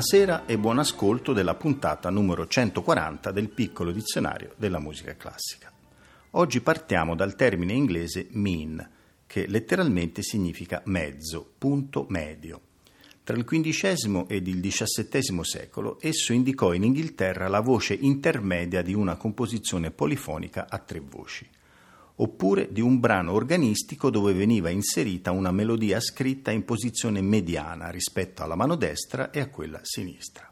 Buonasera e buon ascolto della puntata numero 140 del piccolo dizionario della musica classica. Oggi partiamo dal termine inglese mean, che letteralmente significa mezzo, punto medio. Tra il XV ed il XVII secolo esso indicò in Inghilterra la voce intermedia di una composizione polifonica a tre voci oppure di un brano organistico dove veniva inserita una melodia scritta in posizione mediana rispetto alla mano destra e a quella sinistra.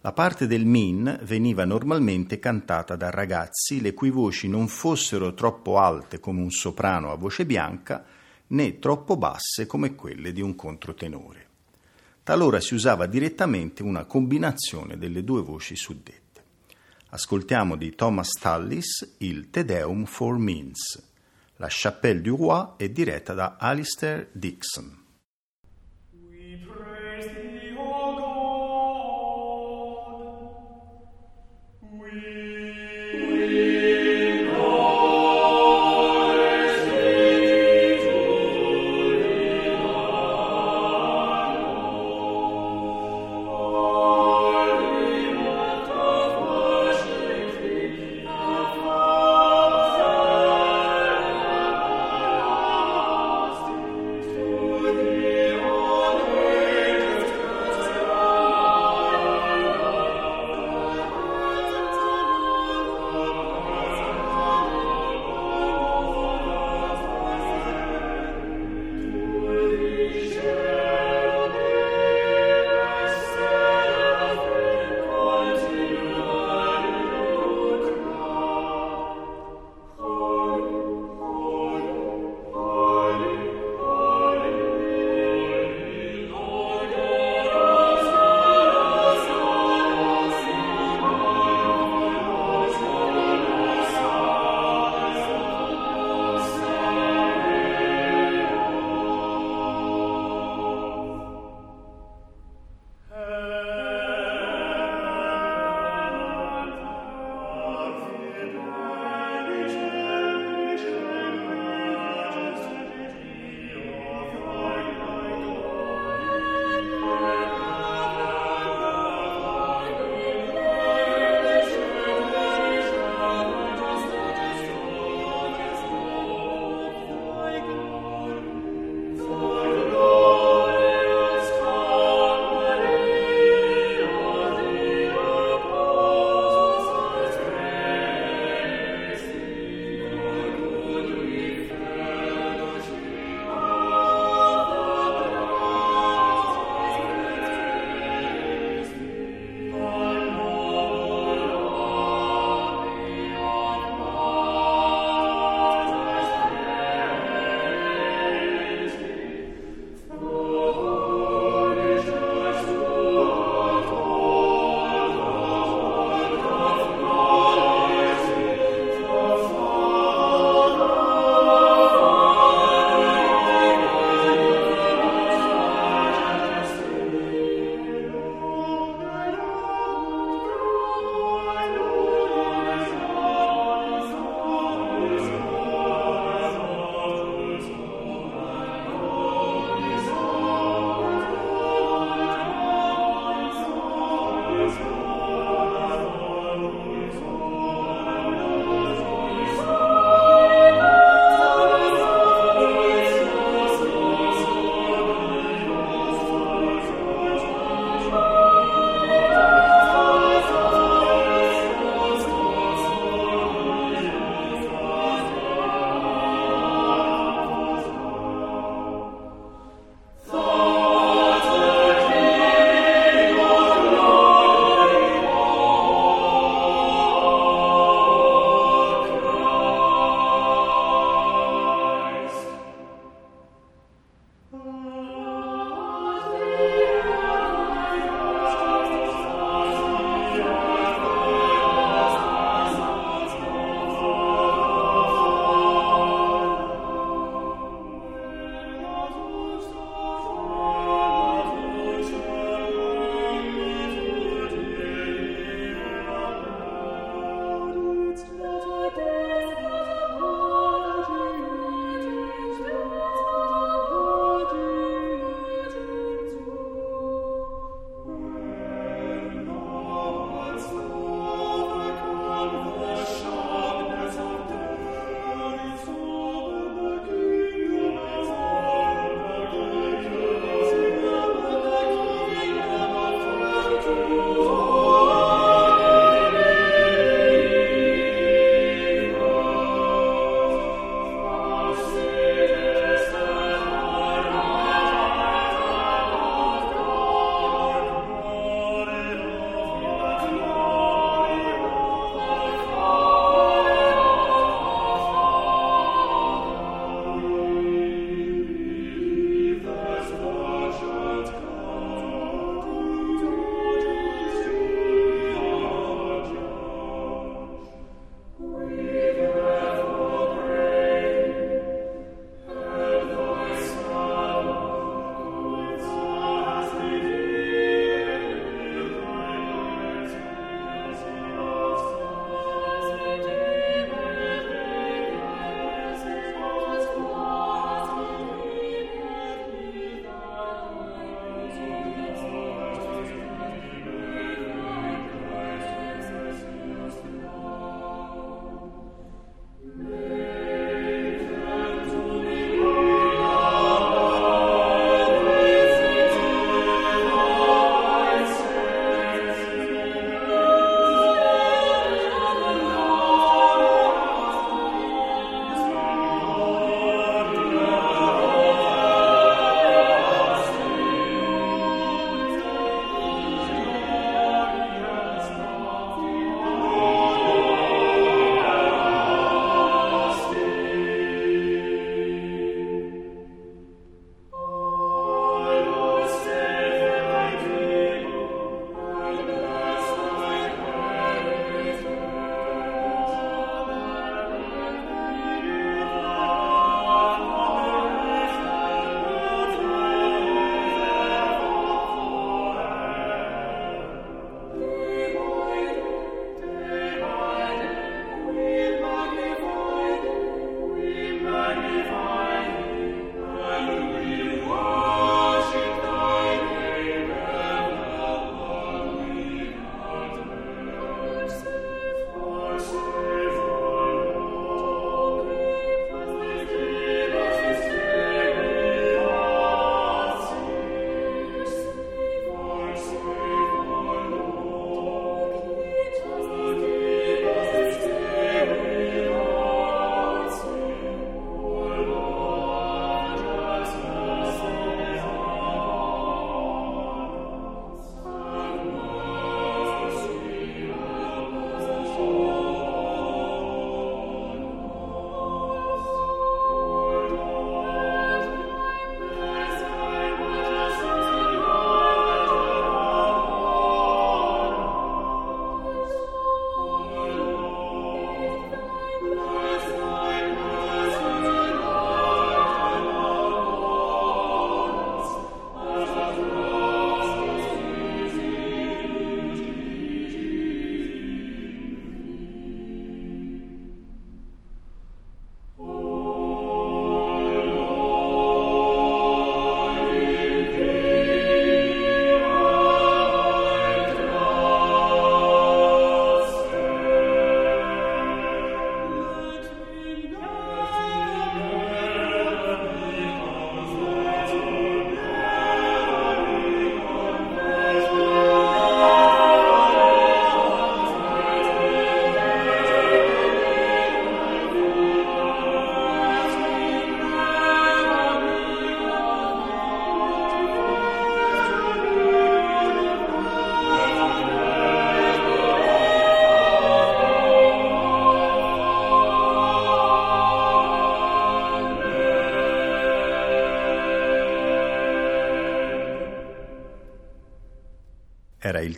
La parte del min veniva normalmente cantata da ragazzi le cui voci non fossero troppo alte come un soprano a voce bianca né troppo basse come quelle di un controtenore. Talora si usava direttamente una combinazione delle due voci suddette. Ascoltiamo di Thomas Tallis il Te Deum for Means. La Chapelle du Roi è diretta da Alistair Dixon.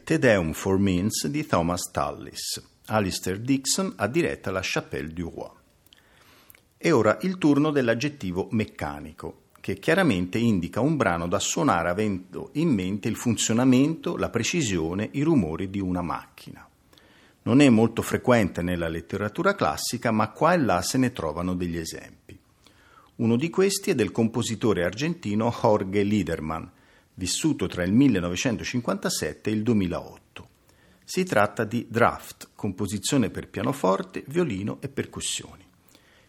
Te Deum for Means di Thomas Tallis. Alistair Dixon ha diretta la Chapelle du Roi. E ora il turno dell'aggettivo meccanico, che chiaramente indica un brano da suonare avendo in mente il funzionamento, la precisione, i rumori di una macchina. Non è molto frequente nella letteratura classica, ma qua e là se ne trovano degli esempi. Uno di questi è del compositore argentino Jorge Liederman, vissuto tra il 1957 e il 2008. Si tratta di Draft, composizione per pianoforte, violino e percussioni.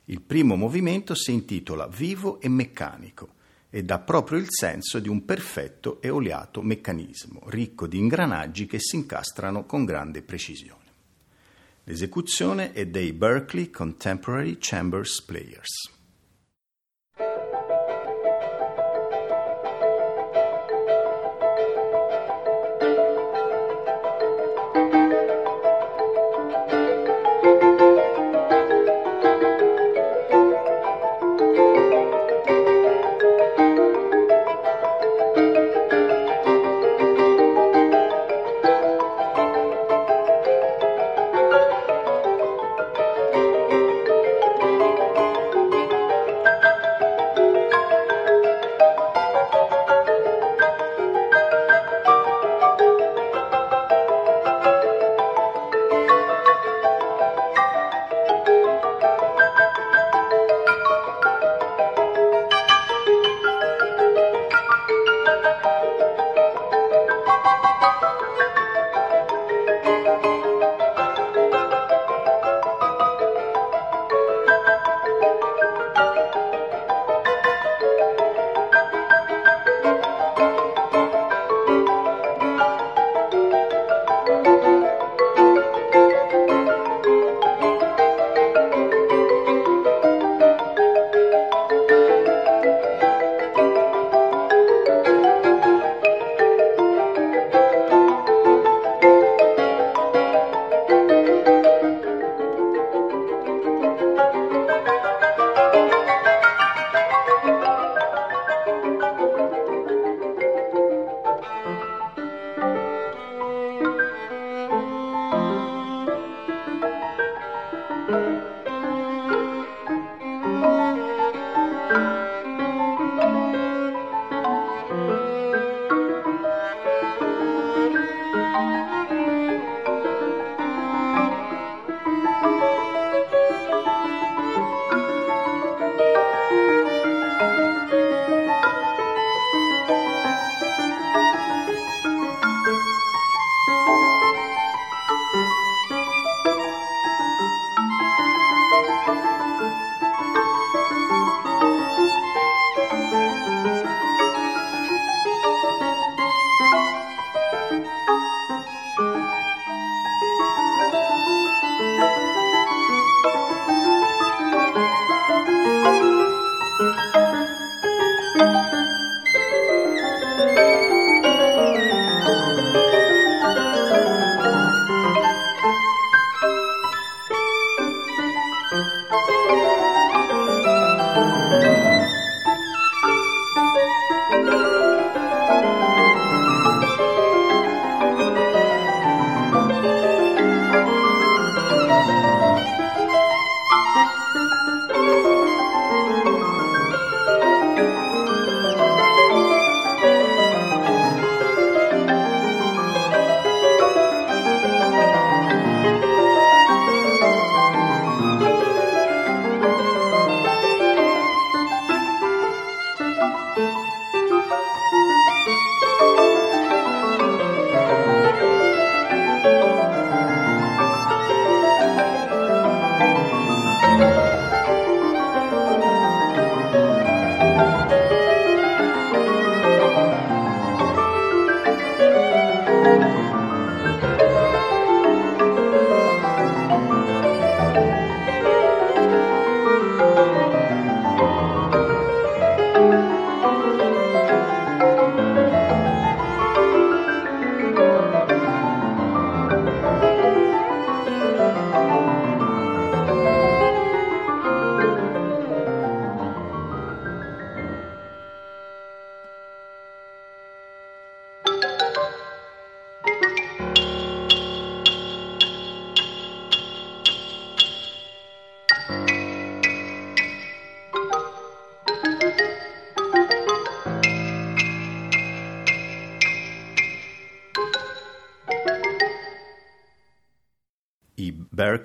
Il primo movimento si intitola Vivo e meccanico e dà proprio il senso di un perfetto e oleato meccanismo, ricco di ingranaggi che si incastrano con grande precisione. L'esecuzione è dei Berkeley Contemporary Chambers Players.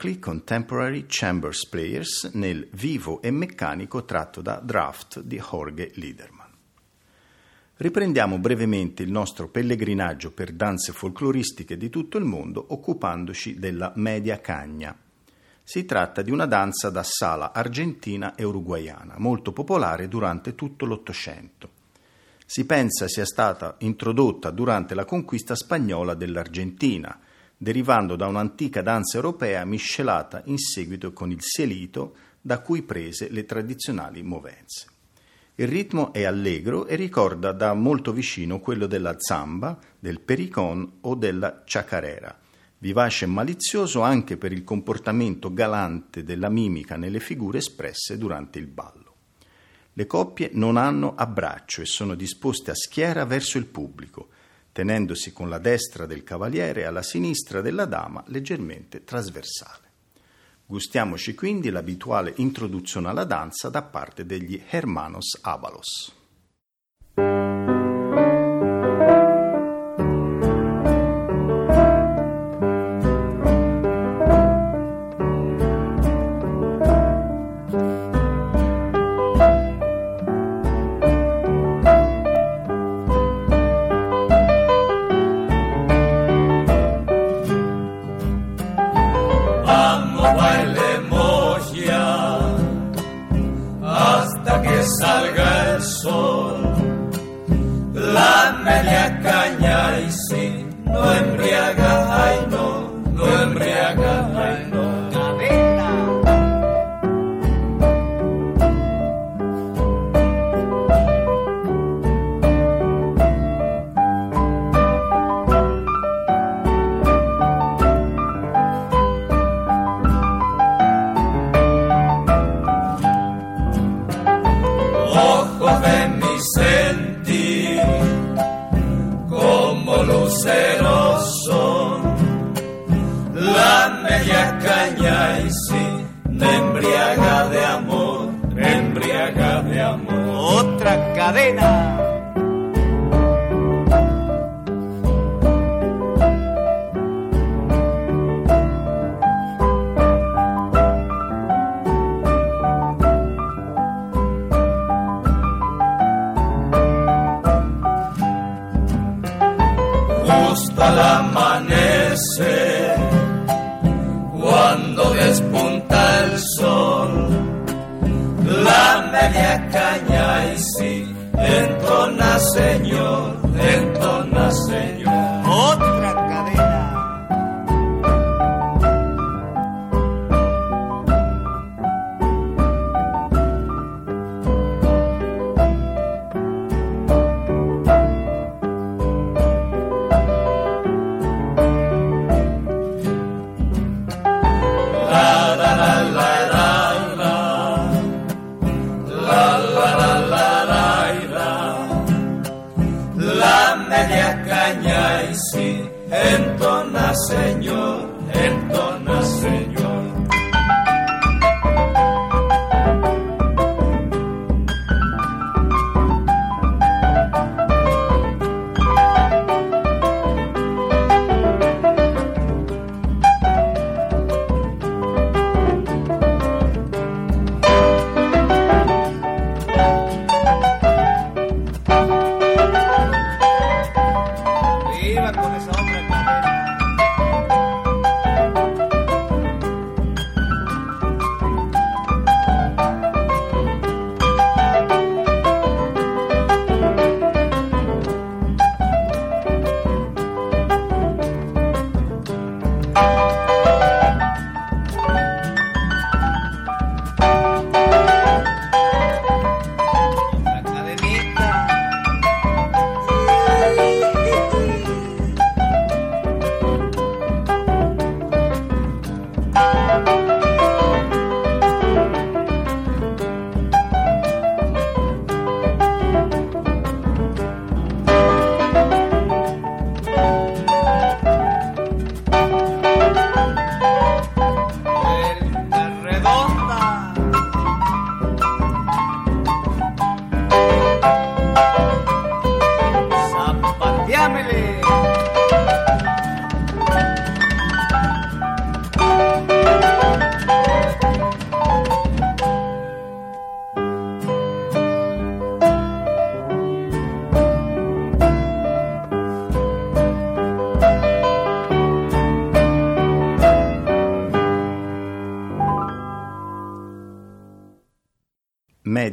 Berkeley Contemporary Chambers Players nel Vivo e meccanico tratto da Draft di Jorge Liederman. Riprendiamo brevemente il nostro pellegrinaggio per danze folcloristiche di tutto il mondo occupandoci della media cagna. Si tratta di una danza da sala argentina e uruguaiana, molto popolare durante tutto l'Ottocento. Si pensa sia stata introdotta durante la conquista spagnola dell'Argentina, derivando da un'antica danza europea miscelata in seguito con il sielito da cui prese le tradizionali movenze. Il ritmo è allegro e ricorda da molto vicino quello della zamba, del pericon o della chacarera, vivace e malizioso anche per il comportamento galante della mimica nelle figure espresse durante il ballo. Le coppie non hanno abbraccio e sono disposte a schiera verso il pubblico, tenendosi con la destra del cavaliere alla sinistra della dama leggermente trasversale. Gustiamoci quindi l'abituale introduzione alla danza da parte degli Hermanos Avalos.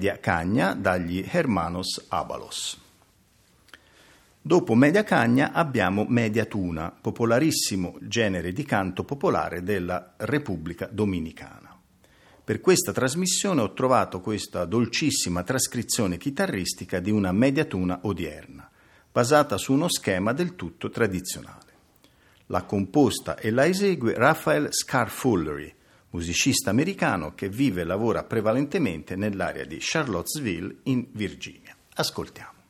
Media Cagna dagli Hermanos Abalos. Dopo Media Cagna abbiamo Media Tuna, popolarissimo genere di canto popolare della Repubblica Dominicana. Per questa trasmissione ho trovato questa dolcissima trascrizione chitarristica di una mediatuna odierna, basata su uno schema del tutto tradizionale. La composta e la esegue Raphael Scarfullery, musicista americano che vive e lavora prevalentemente nell'area di Charlottesville in Virginia. Ascoltiamo.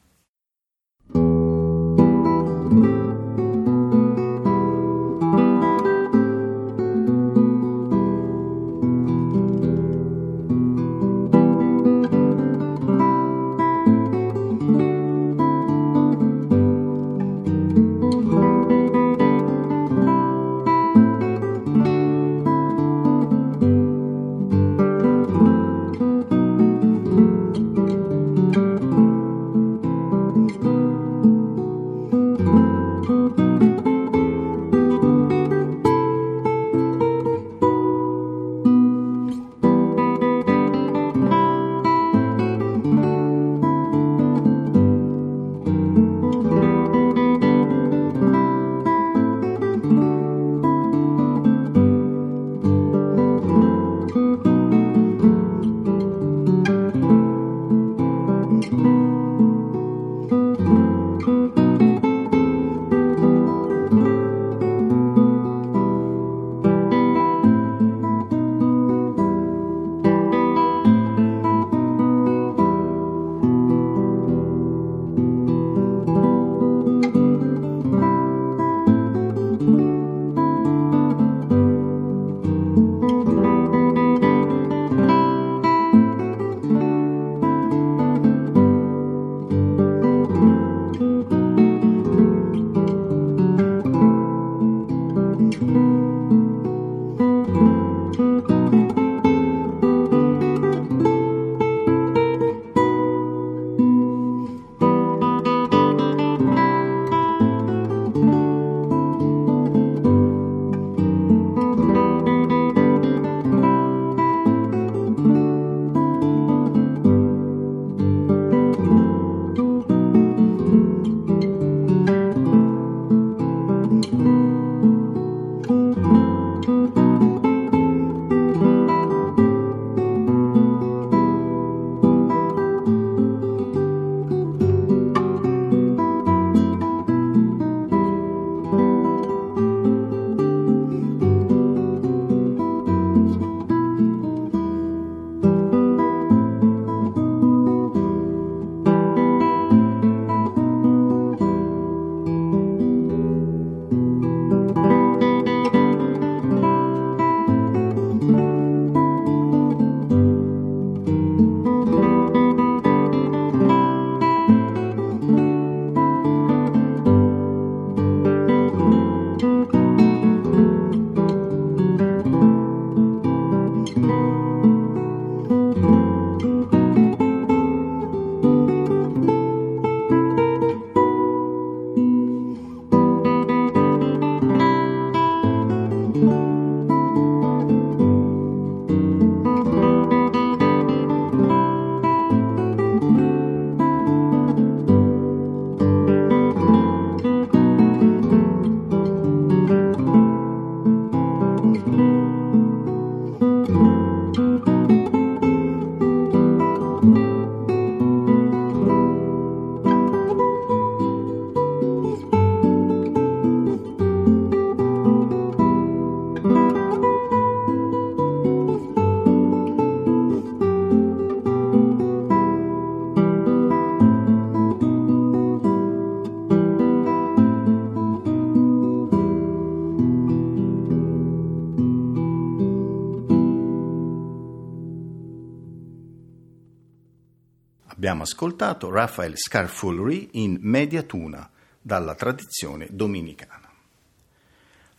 Abbiamo ascoltato Raphael Scarfullery in Mediatuna, dalla tradizione dominicana.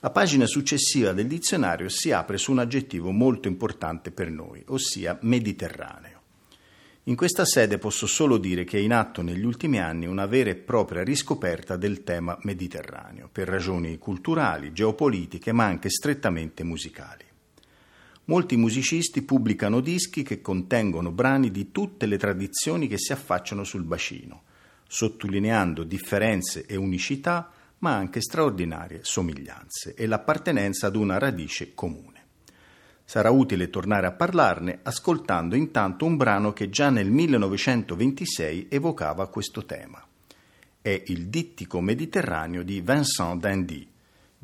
La pagina successiva del dizionario si apre su un aggettivo molto importante per noi, ossia mediterraneo. In questa sede posso solo dire che è in atto negli ultimi anni una vera e propria riscoperta del tema mediterraneo, per ragioni culturali, geopolitiche, ma anche strettamente musicali. Molti musicisti pubblicano dischi che contengono brani di tutte le tradizioni che si affacciano sul bacino, sottolineando differenze e unicità, ma anche straordinarie somiglianze e l'appartenenza ad una radice comune. Sarà utile tornare a parlarne ascoltando intanto un brano che già nel 1926 evocava questo tema. È il dittico mediterraneo di Vincent Dandy,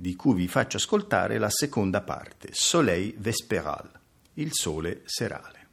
di cui vi faccio ascoltare la seconda parte, Soleil Vesperal, il sole serale.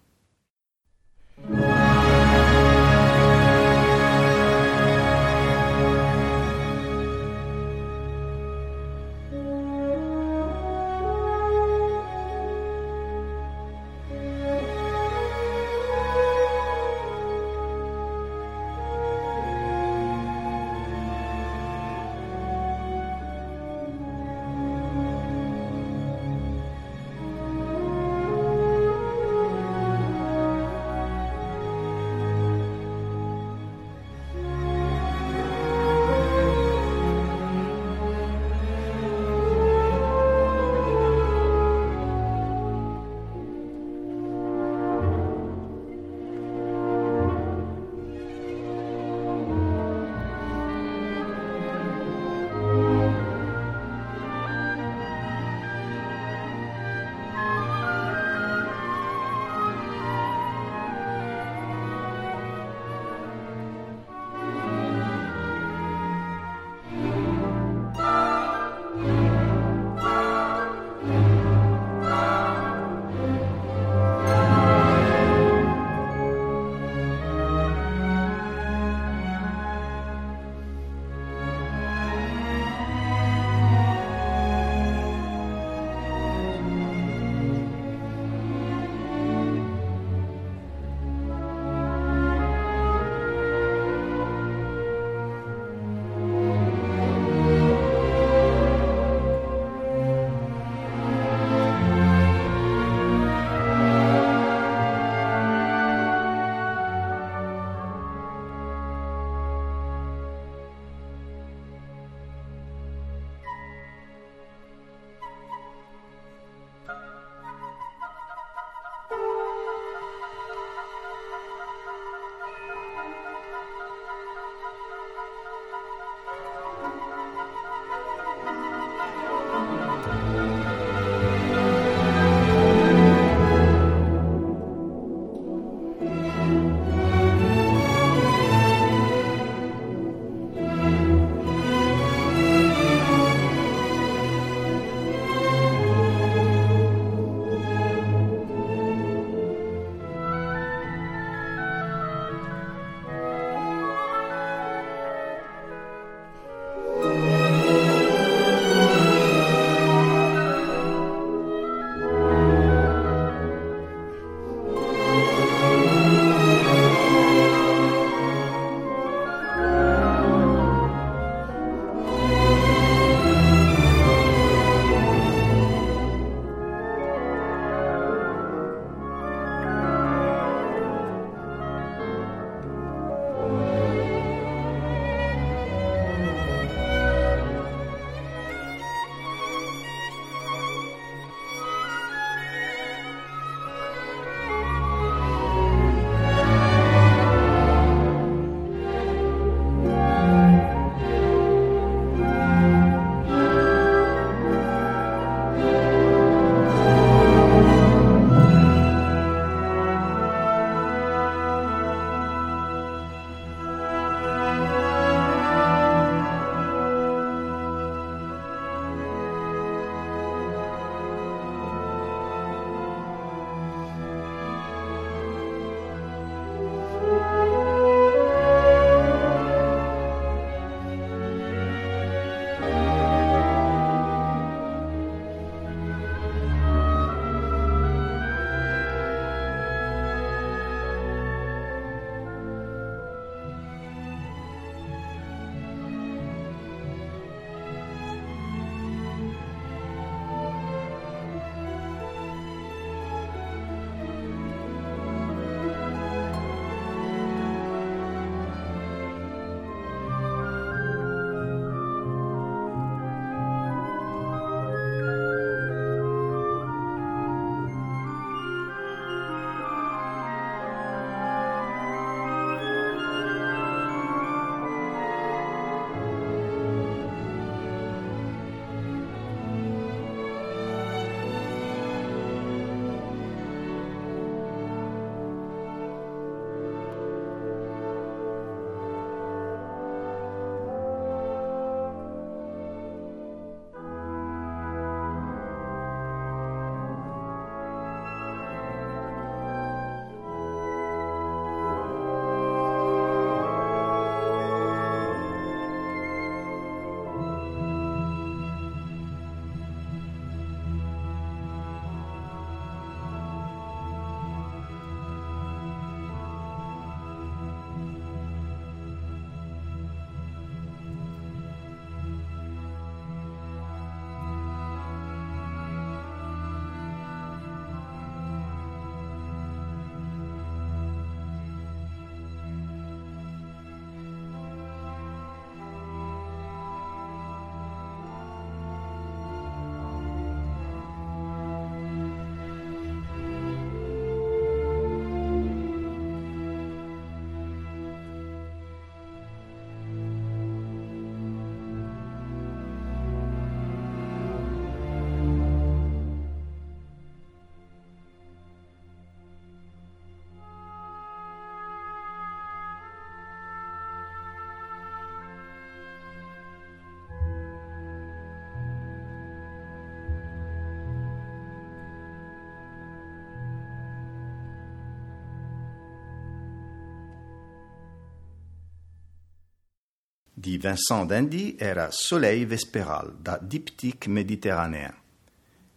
Di Vincent Dandy era Soleil Vesperal da Diptyque Méditerranéen.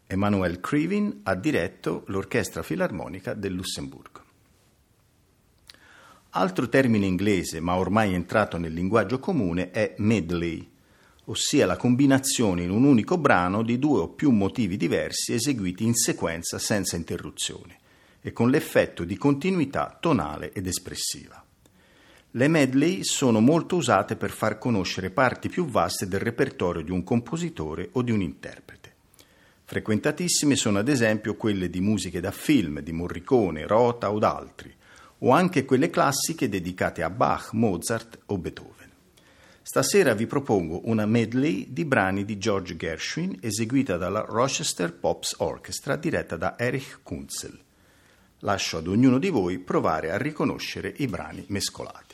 Emmanuel Krivin ha diretto l'Orchestra Filarmonica del Lussemburgo. Altro termine inglese, ma ormai entrato nel linguaggio comune, è medley, ossia la combinazione in un unico brano di due o più motivi diversi eseguiti in sequenza senza interruzione e con l'effetto di continuità tonale ed espressiva. Le medley sono molto usate per far conoscere parti più vaste del repertorio di un compositore o di un interprete. Frequentatissime sono ad esempio quelle di musiche da film, di Morricone, Rota o d'altri, o anche quelle classiche dedicate a Bach, Mozart o Beethoven. Stasera vi propongo una medley di brani di George Gershwin eseguita dalla Rochester Pops Orchestra diretta da Erich Kunzel. Lascio ad ognuno di voi provare a riconoscere i brani mescolati.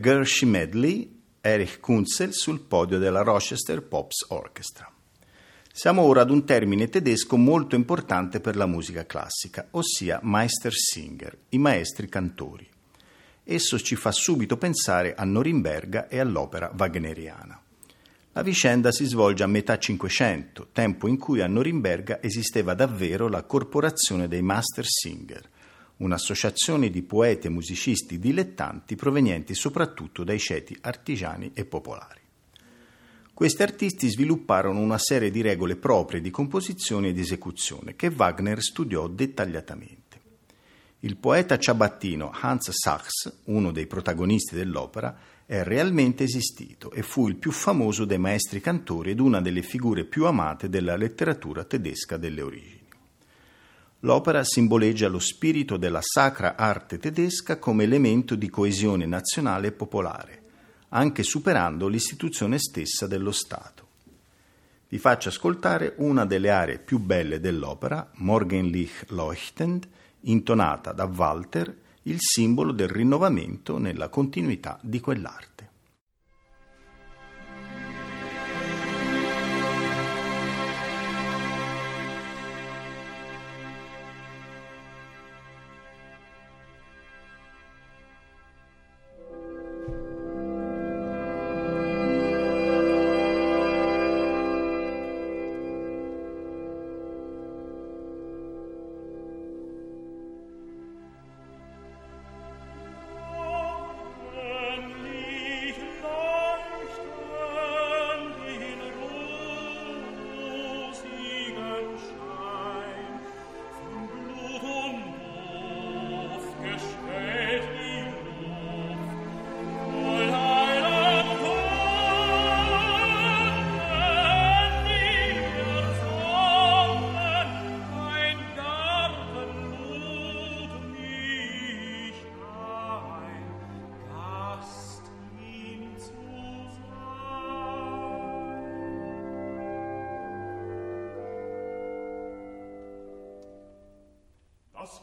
Gershie Medley, Erich Kunzel sul podio della Rochester Pops Orchestra. Siamo ora ad un termine tedesco molto importante per la musica classica, ossia Meistersinger, i maestri cantori. Esso ci fa subito pensare a Norimberga e all'opera wagneriana. La vicenda si svolge a metà Cinquecento, tempo in cui a Norimberga esisteva davvero la Corporazione dei Mastersinger, un'associazione di poeti e musicisti dilettanti provenienti soprattutto dai ceti artigiani e popolari. Questi artisti svilupparono una serie di regole proprie di composizione e di esecuzione che Wagner studiò dettagliatamente. Il poeta ciabattino Hans Sachs, uno dei protagonisti dell'opera, è realmente esistito e fu il più famoso dei maestri cantori ed una delle figure più amate della letteratura tedesca delle origini. L'opera simboleggia lo spirito della sacra arte tedesca come elemento di coesione nazionale e popolare anche superando l'istituzione stessa dello Stato. Vi faccio ascoltare una delle aree più belle dell'opera, Morgenlich leuchtend, intonata da Walter, il simbolo del rinnovamento nella continuità di quell'arte.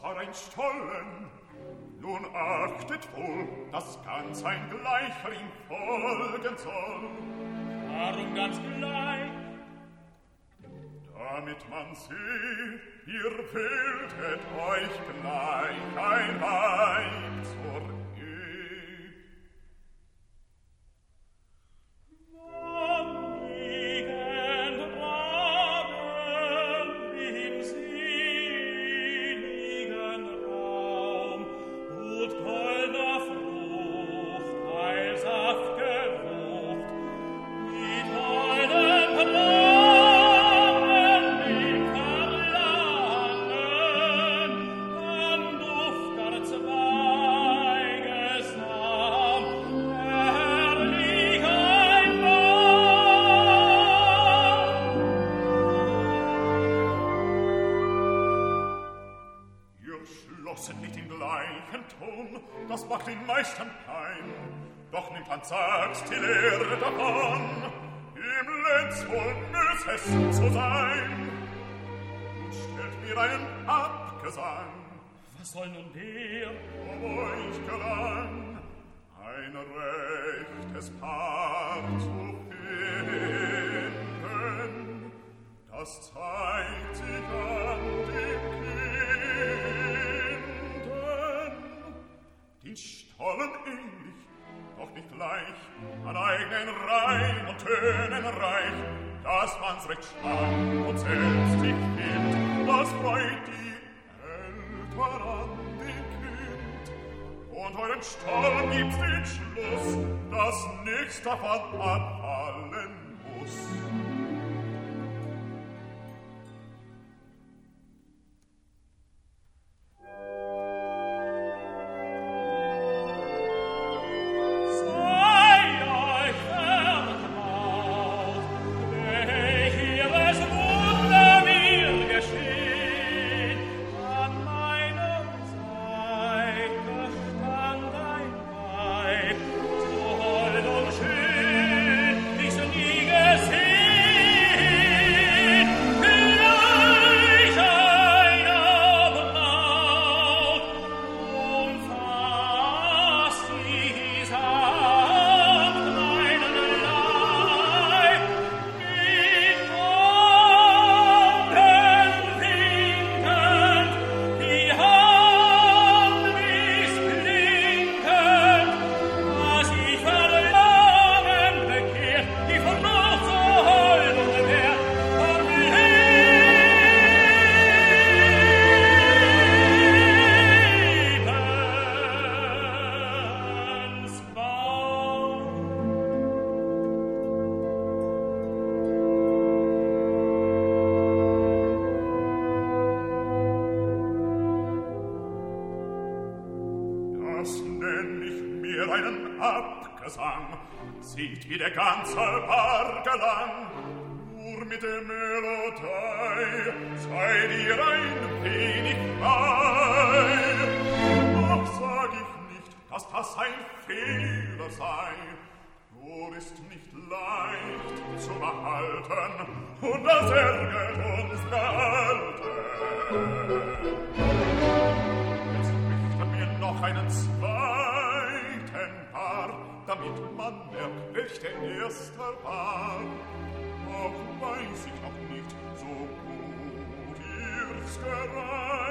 war ein Stollen. Nun achtet wohl, dass ganz ein Gleicher ihm folgen soll. Warum ganz gleich? Damit man sieht, ihr bildet euch gleich ein Reich zur sagt die Lehre davon, im Lenz wohl besessen zu sein. Und stellt mir einen Abgesang. Was soll nun der? Ob euch gelang, ein rechtes Paar zu finden, das zeigt sich an dem Kinden, die Stollen ähnlich doch nicht gleich an eigenen Reim und Tönen reich, dass man's recht stark und selbst sich findet, das freut die Eltern an dem Kind. Und euren Stollen gibt's den Schluss, dass nichts davon abfallen muss. wie der ganze Bau paar auch weiß ich noch nicht so gut. Ihr's gerade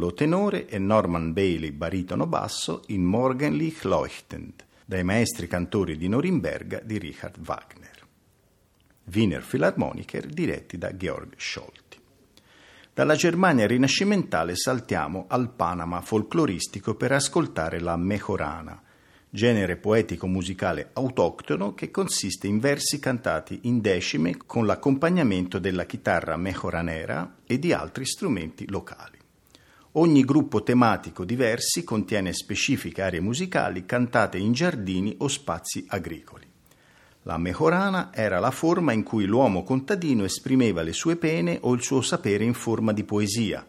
Collo tenore e Norman Bailey baritono basso in Morgenlich leuchtend, dai maestri cantori di Norimberga di Richard Wagner. Wiener Philharmoniker diretti da Georg Scholti. Dalla Germania rinascimentale saltiamo al Panama folcloristico per ascoltare la Mejorana, genere poetico-musicale autoctono che consiste in versi cantati in decime con l'accompagnamento della chitarra mejoranera e di altri strumenti locali. Ogni gruppo tematico di versi contiene specifiche aree musicali cantate in giardini o spazi agricoli. La mejorana era la forma in cui l'uomo contadino esprimeva le sue pene o il suo sapere in forma di poesia,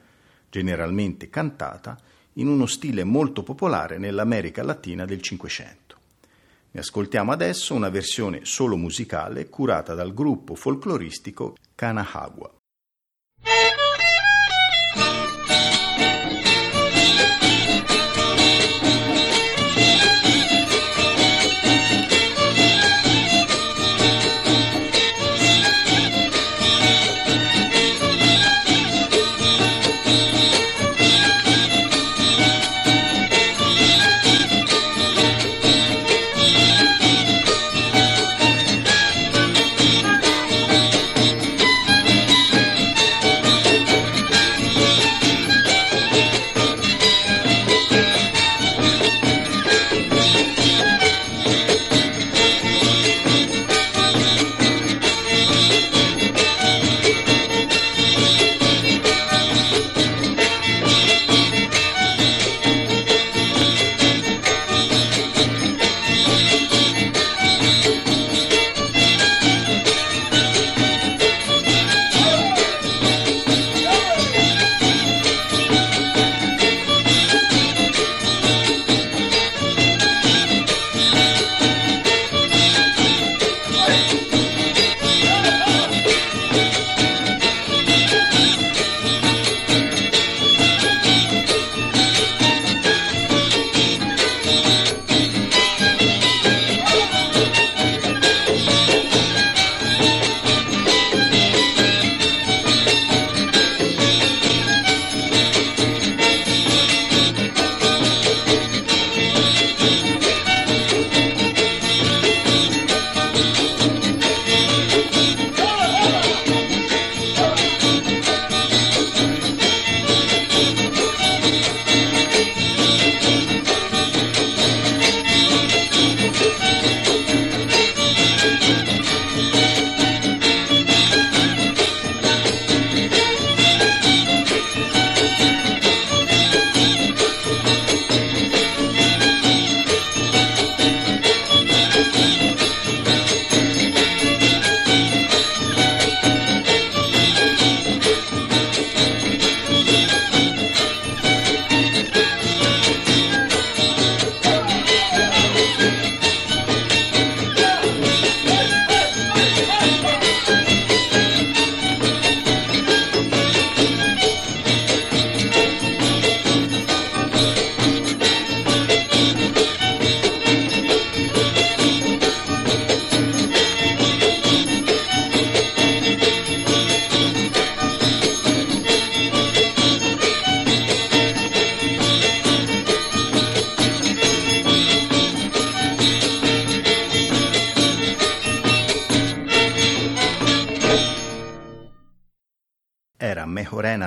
generalmente cantata in uno stile molto popolare nell'America Latina del Cinquecento. Ne ascoltiamo adesso una versione solo musicale curata dal gruppo folcloristico Canahagua.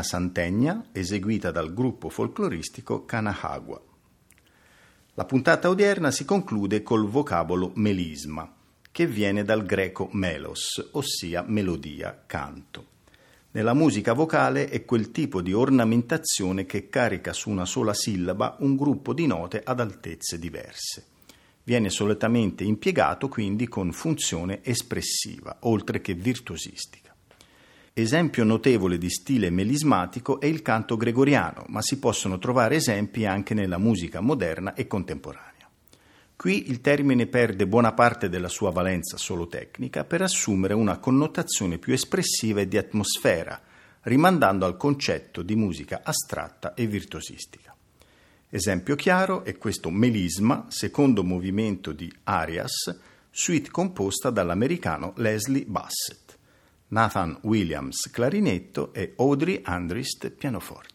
Santegna, eseguita dal gruppo folcloristico Canahagua. La puntata odierna si conclude col vocabolo melisma, che viene dal greco melos, ossia melodia, canto. Nella musica vocale è quel tipo di ornamentazione che carica su una sola sillaba un gruppo di note ad altezze diverse. Viene solitamente impiegato quindi con funzione espressiva, oltre che virtuosistica. Esempio notevole di stile melismatico è il canto gregoriano, ma si possono trovare esempi anche nella musica moderna e contemporanea. Qui il termine perde buona parte della sua valenza solo tecnica per assumere una connotazione più espressiva e di atmosfera, rimandando al concetto di musica astratta e virtuosistica. Esempio chiaro è questo melisma, secondo movimento di Arias, suite composta dall'americano Leslie Bassett. Nathan Williams clarinetto e Audrey Andrist pianoforte.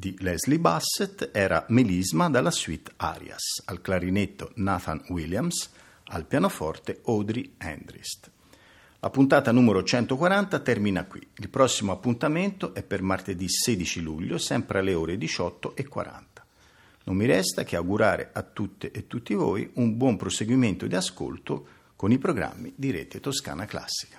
Di Leslie Bassett era Melisma dalla suite Arias, al clarinetto Nathan Williams, al pianoforte Audrey Andrist. La puntata numero 140 termina qui. Il prossimo appuntamento è per martedì 16 luglio, sempre alle ore 18.40. Non mi resta che augurare a tutte e tutti voi un buon proseguimento di ascolto con i programmi di Rete Toscana Classica.